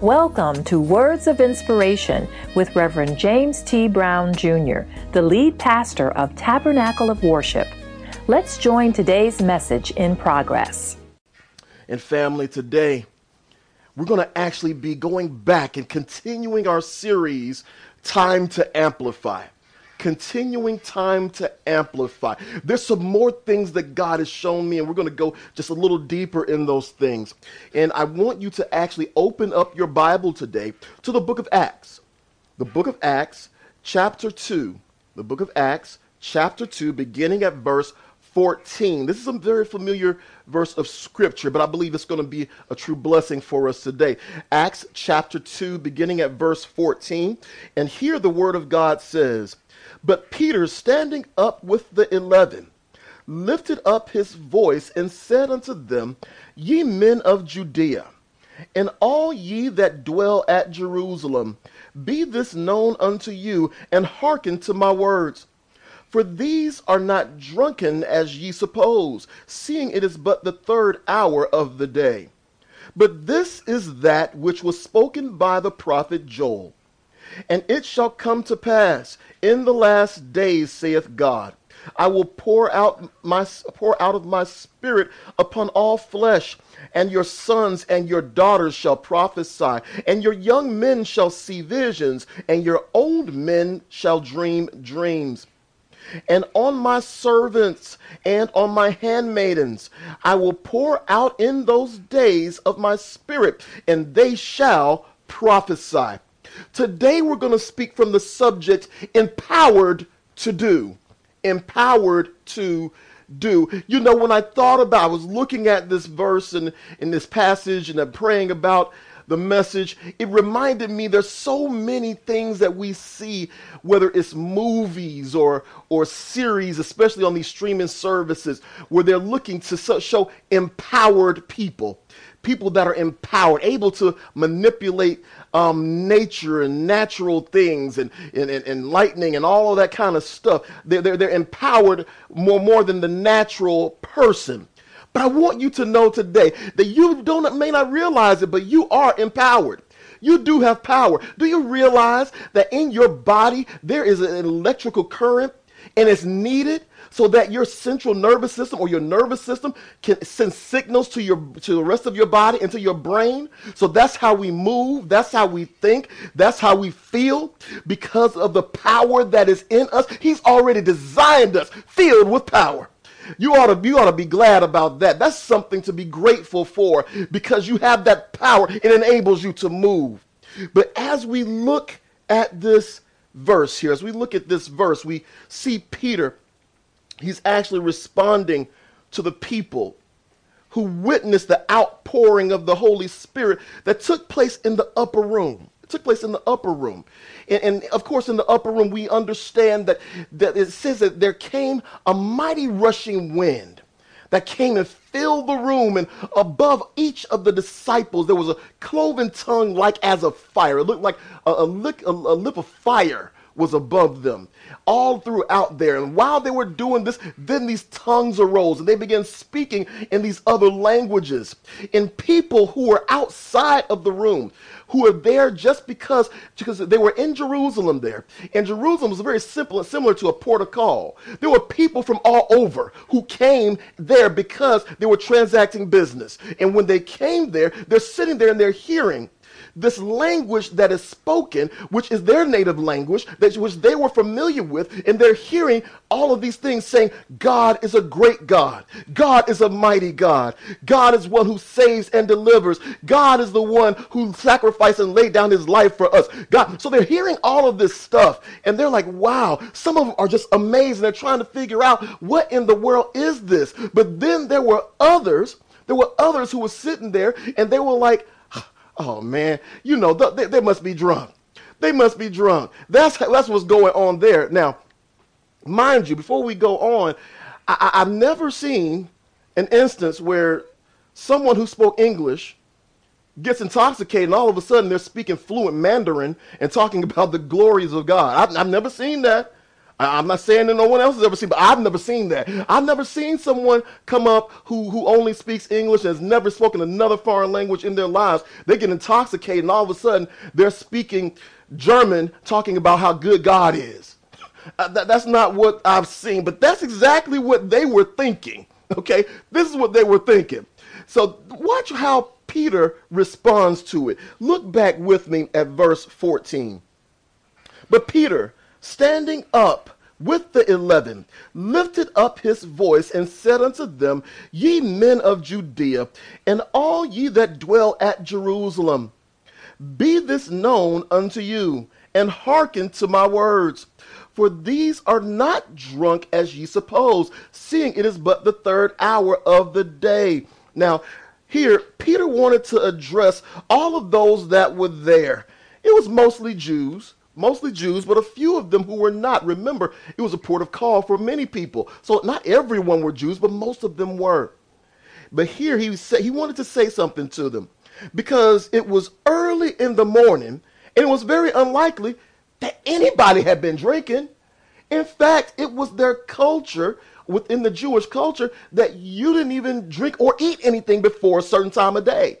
Welcome to Words of Inspiration with Reverend James T. Brown Jr., the lead pastor of Tabernacle of Worship. Let's join today's message in progress. And family, today we're going to actually be going back and continuing our series, Time to Amplify continuing time to amplify. There's some more things that God has shown me, and we're going to go just a little deeper in those things. And I want you to actually open up your Bible today to the book of Acts. The book of Acts, chapter 2. The book of Acts, chapter 2, beginning at verse 14. This is a very familiar verse of scripture, but I believe it's going to be a true blessing for us today. Acts chapter 2, beginning at verse 14. And here the word of God says, but Peter, standing up with the eleven, lifted up his voice and said unto them, Ye men of Judea, and all ye that dwell at Jerusalem, be this known unto you, and hearken to my words. For these are not drunken as ye suppose, seeing it is but the third hour of the day. But this is that which was spoken by the prophet Joel. And it shall come to pass in the last days, saith God, I will pour out my pour out of my spirit upon all flesh, and your sons and your daughters shall prophesy, and your young men shall see visions, and your old men shall dream dreams. And on my servants and on my handmaidens I will pour out in those days of my spirit, and they shall prophesy. Today we're going to speak from the subject empowered to do. Empowered to do. You know, when I thought about, I was looking at this verse and in this passage and I'm praying about the message, it reminded me there's so many things that we see, whether it's movies or or series, especially on these streaming services, where they're looking to show empowered people people that are empowered, able to manipulate um, nature and natural things and, and, and, lightning and all of that kind of stuff. They're, they're, they're empowered more, more than the natural person. But I want you to know today that you don't may not realize it, but you are empowered. You do have power. Do you realize that in your body there is an electrical current and it's needed so that your central nervous system or your nervous system can send signals to your to the rest of your body and to your brain. So that's how we move, that's how we think, that's how we feel because of the power that is in us. He's already designed us filled with power. You ought to you ought to be glad about that. That's something to be grateful for because you have that power. It enables you to move. But as we look at this verse here, as we look at this verse, we see Peter he's actually responding to the people who witnessed the outpouring of the Holy Spirit that took place in the upper room. It took place in the upper room. And, and, of course, in the upper room, we understand that, that it says that there came a mighty rushing wind that came and filled the room. And above each of the disciples, there was a cloven tongue like as a fire. It looked like a, a, lick, a, a lip of fire was above them all throughout there. And while they were doing this, then these tongues arose and they began speaking in these other languages. And people who were outside of the room, who were there just because, because they were in Jerusalem there. And Jerusalem was very simple and similar to a port of call. There were people from all over who came there because they were transacting business. And when they came there, they're sitting there and they're hearing this language that is spoken, which is their native language, that, which they were familiar with, and they're hearing all of these things saying, God is a great God. God is a mighty God. God is one who saves and delivers. God is the one who sacrificed and laid down his life for us. God. So they're hearing all of this stuff, and they're like, wow. Some of them are just amazed, they're trying to figure out what in the world is this. But then there were others, there were others who were sitting there, and they were like, Oh man, you know they, they must be drunk. They must be drunk. That's that's what's going on there. Now, mind you, before we go on, I, I've never seen an instance where someone who spoke English gets intoxicated and all of a sudden they're speaking fluent Mandarin and talking about the glories of God. I've, I've never seen that. I'm not saying that no one else has ever seen, but I've never seen that. I've never seen someone come up who, who only speaks English and has never spoken another foreign language in their lives. They get intoxicated and all of a sudden they're speaking German, talking about how good God is. Uh, that, that's not what I've seen, but that's exactly what they were thinking. Okay, this is what they were thinking. So watch how Peter responds to it. Look back with me at verse 14. But Peter, standing up with the eleven, lifted up his voice and said unto them, Ye men of Judea, and all ye that dwell at Jerusalem, be this known unto you, and hearken to my words. For these are not drunk as ye suppose, seeing it is but the third hour of the day. Now, here, Peter wanted to address all of those that were there. It was mostly Jews mostly Jews, but a few of them who were not. Remember, it was a port of call for many people. So not everyone were Jews, but most of them were. But here he said he wanted to say something to them because it was early in the morning and it was very unlikely that anybody had been drinking. In fact, it was their culture within the Jewish culture that you didn't even drink or eat anything before a certain time of day.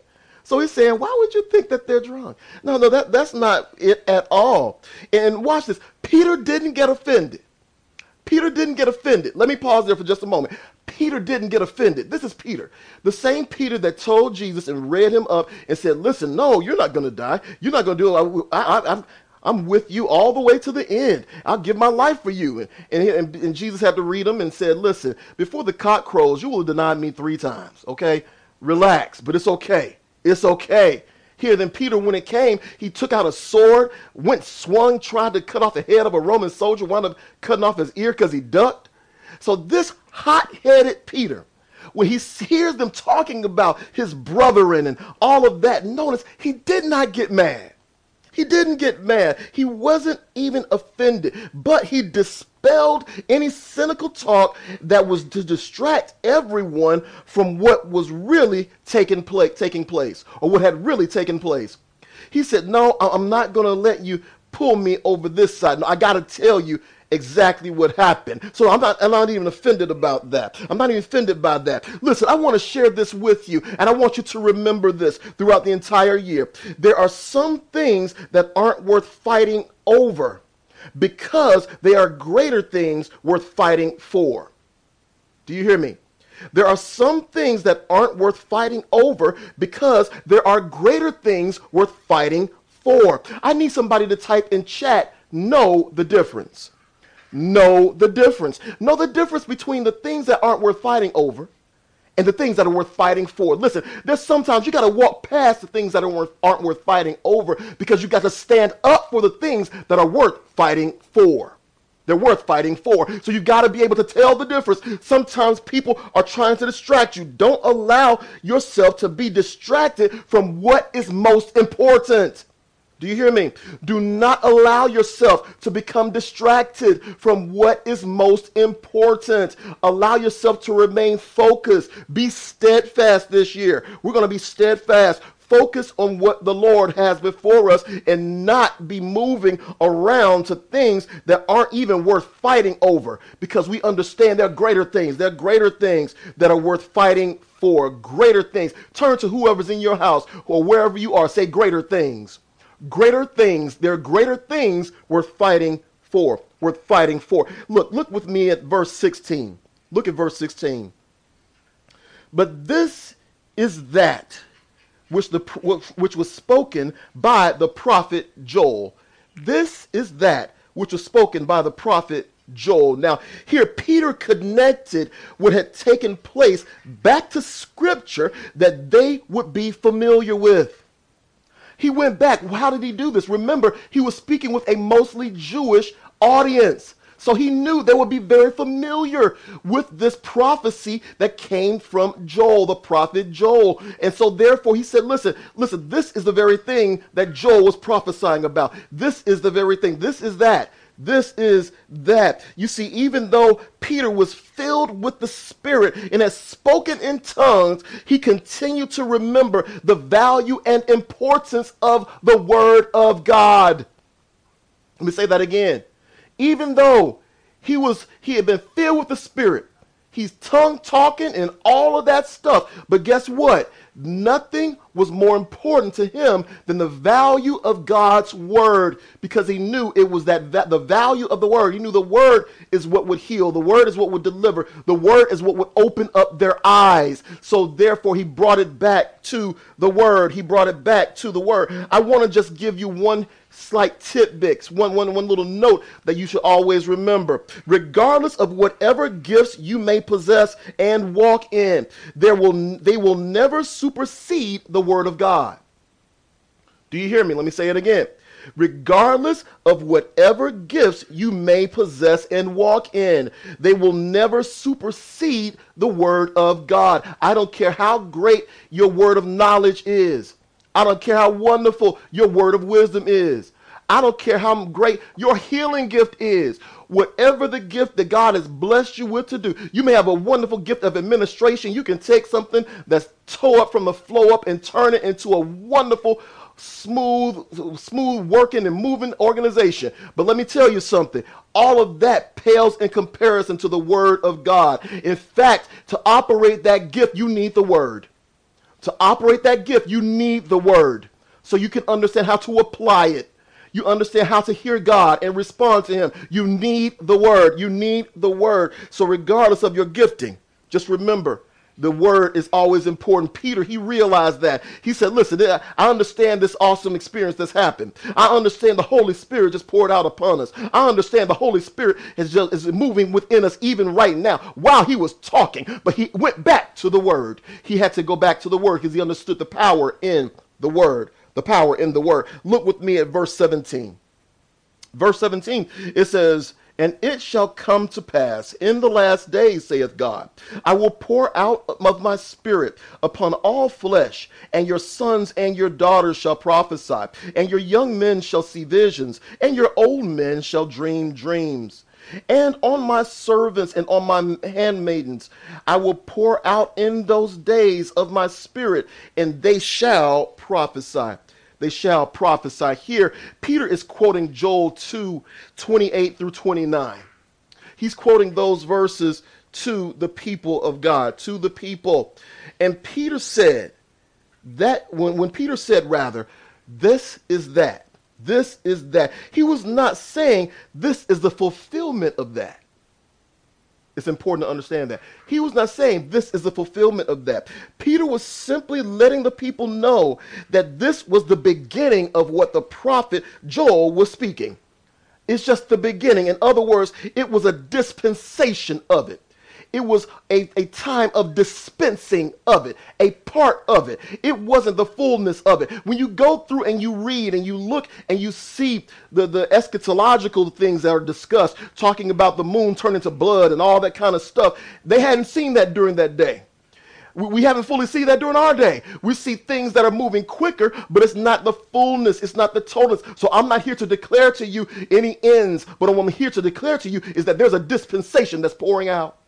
So he's saying, why would you think that they're drunk? No, no, that, that's not it at all. And watch this. Peter didn't get offended. Peter didn't get offended. Let me pause there for just a moment. Peter didn't get offended. This is Peter, the same Peter that told Jesus and read him up and said, Listen, no, you're not going to die. You're not going to do it. I, I, I'm with you all the way to the end. I'll give my life for you. And, and, and Jesus had to read him and said, Listen, before the cock crows, you will deny me three times. Okay? Relax, but it's okay. It's okay. Here, then Peter, when it came, he took out a sword, went swung, tried to cut off the head of a Roman soldier, wound up cutting off his ear because he ducked. So this hot-headed Peter, when he hears them talking about his brethren and all of that, notice he did not get mad. He didn't get mad. He wasn't even offended, but he dispelled any cynical talk that was to distract everyone from what was really taking place, taking place or what had really taken place. He said, "No, I'm not going to let you pull me over this side. No, I got to tell you exactly what happened. So I'm not, I'm not even offended about that. I'm not even offended by that. Listen, I want to share this with you, and I want you to remember this throughout the entire year. There are some things that aren't worth fighting over because they are greater things worth fighting for. Do you hear me? There are some things that aren't worth fighting over because there are greater things worth fighting for. I need somebody to type in chat, know the difference. Know the difference. Know the difference between the things that aren't worth fighting over and the things that are worth fighting for. Listen, there's sometimes you got to walk past the things that are worth, aren't worth fighting over because you got to stand up for the things that are worth fighting for. They're worth fighting for. So you got to be able to tell the difference. Sometimes people are trying to distract you. Don't allow yourself to be distracted from what is most important. Do you hear me? Do not allow yourself to become distracted from what is most important. Allow yourself to remain focused. Be steadfast this year. We're going to be steadfast. Focus on what the Lord has before us and not be moving around to things that aren't even worth fighting over because we understand there are greater things. There are greater things that are worth fighting for. Greater things. Turn to whoever's in your house or wherever you are. Say greater things greater things. There are greater things worth fighting for. Worth fighting for. Look, look with me at verse 16. Look at verse 16. But this is that which the which was spoken by the prophet Joel. This is that which was spoken by the prophet Joel. Now, here Peter connected what had taken place back to scripture that they would be familiar with. He went back. How did he do this? Remember, he was speaking with a mostly Jewish audience. So he knew they would be very familiar with this prophecy that came from Joel, the prophet Joel. And so therefore he said, listen, listen, this is the very thing that Joel was prophesying about. This is the very thing. This is that. This is that. You see, even though Peter was filled with the Spirit and had spoken in tongues, he continued to remember the value and importance of the Word of God. Let me say that again. Even though He was he had been filled with the Spirit. He's tongue talking and all of that stuff. But guess what? Nothing was more important to him than the value of God's word because he knew it was that va- the value of the word. He knew the word is what would heal, the word is what would deliver, the word is what would open up their eyes. So therefore he brought it back to the word. He brought it back to the word. I want to just give you one slight tidbits, one, one, one little note that you should always remember. Regardless of whatever gifts you may possess and walk in, there will, they will never supersede the Word of God. Do you hear me? Let me say it again. Regardless of whatever gifts you may possess and walk in, they will never supersede the Word of God. I don't care how great your word of knowledge is. I don't care how wonderful your word of wisdom is. I don't care how great your healing gift is. Whatever the gift that God has blessed you with to do, you may have a wonderful gift of administration. You can take something that's toe up from the flow up and turn it into a wonderful, smooth, smooth working and moving organization. But let me tell you something. All of that pales in comparison to the word of God. In fact, to operate that gift, you need the word. To operate that gift, you need the word so you can understand how to apply it. You understand how to hear God and respond to Him. You need the word. You need the word. So, regardless of your gifting, just remember the word is always important. Peter, he realized that. He said, Listen, I understand this awesome experience that's happened. I understand the Holy Spirit just poured out upon us. I understand the Holy Spirit is just is moving within us even right now while he was talking. But he went back to the word. He had to go back to the word because he understood the power in the word. The power in the word. Look with me at verse 17. Verse 17, it says, and it shall come to pass in the last days, saith God, I will pour out of my spirit upon all flesh, and your sons and your daughters shall prophesy, and your young men shall see visions, and your old men shall dream dreams. And on my servants and on my handmaidens I will pour out in those days of my spirit, and they shall prophesy they shall prophesy. Here, Peter is quoting Joel 2 28 through 29. He's quoting those verses to the people of God, to the people. And Peter said, that when, when Peter said, rather, this is that, this is that, he was not saying this is the fulfillment of that. It's important to understand that. He was not saying this is the fulfillment of that. Peter was simply letting the people know that this was the beginning of what the prophet Joel was speaking. It's just the beginning. In other words, it was a dispensation of it. It was a, a time of dispensing of it, a part of it. It wasn't the fullness of it. When you go through and you read and you look and you see the, the eschatological things that are discussed, talking about the moon turning to blood and all that kind of stuff, they hadn't seen that during that day. We haven't fully seen that during our day. We see things that are moving quicker, but it's not the fullness, it's not the totalness. So I'm not here to declare to you any ends, but what I'm here to declare to you is that there's a dispensation that's pouring out.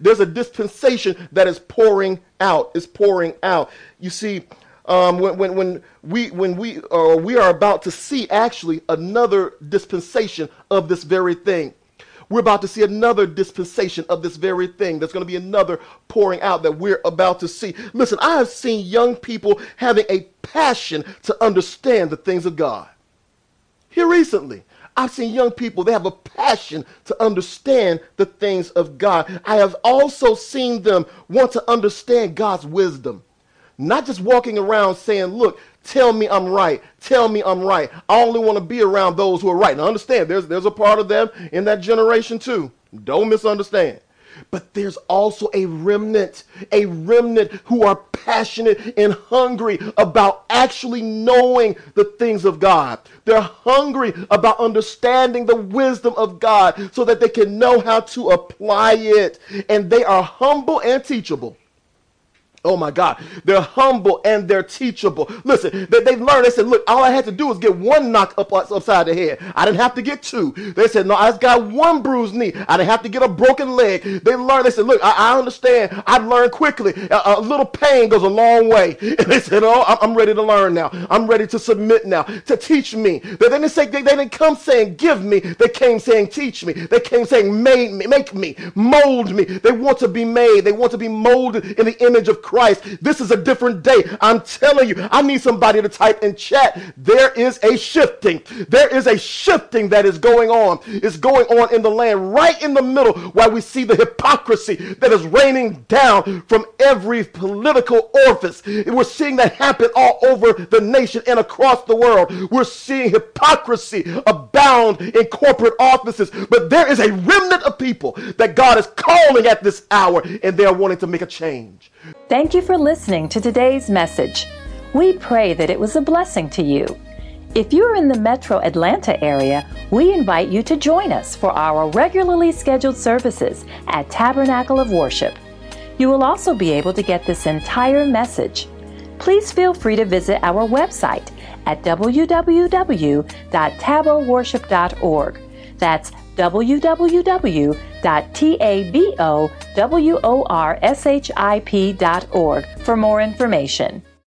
There's a dispensation that is pouring out, is pouring out. You see, um, when, when, when, we, when we, uh, we are about to see actually another dispensation of this very thing. We're about to see another dispensation of this very thing. There's going to be another pouring out that we're about to see. Listen, I have seen young people having a passion to understand the things of God. Here recently, I've seen young people, they have a passion to understand the things of God. I have also seen them want to understand God's wisdom. Not just walking around saying, look, tell me I'm right. Tell me I'm right. I only want to be around those who are right. Now understand, there's, there's a part of them in that generation too. Don't misunderstand. But there's also a remnant, a remnant who are passionate and hungry about actually knowing the things of God. They're hungry about understanding the wisdom of God so that they can know how to apply it. And they are humble and teachable. Oh my God. They're humble and they're teachable. Listen, they, they learned. They said, look, all I had to do was get one knock up upside the head. I didn't have to get two. They said, no, I just got one bruised knee. I didn't have to get a broken leg. They learned. They said, look, I, I understand. I've learned quickly. A, a, little pain goes a long way. And they said, oh, I'm ready to learn now. I'm ready to submit now, to teach me. They didn't say, they, they didn't come saying, give me. They came saying, teach me. They came saying, made me, make me, mold me. They want to be made. They want to be molded in the image of Christ. This is a different day. I'm telling you, I need somebody to type in chat. There is a shifting. There is a shifting that is going on. It's going on in the land right in the middle while we see the hypocrisy that is raining down from every political orifice. We're seeing that happen all over the nation and across the world. We're seeing hypocrisy abound in corporate offices, but there is a remnant of people that God is calling at this hour and they are wanting to make a change. Thank you for listening to today's message. We pray that it was a blessing to you. If you're in the metro Atlanta area, we invite you to join us for our regularly scheduled services at Tabernacle of Worship. You will also be able to get this entire message. Please feel free to visit our website at www.taboworship.org. That's www.taboworship.org for more information.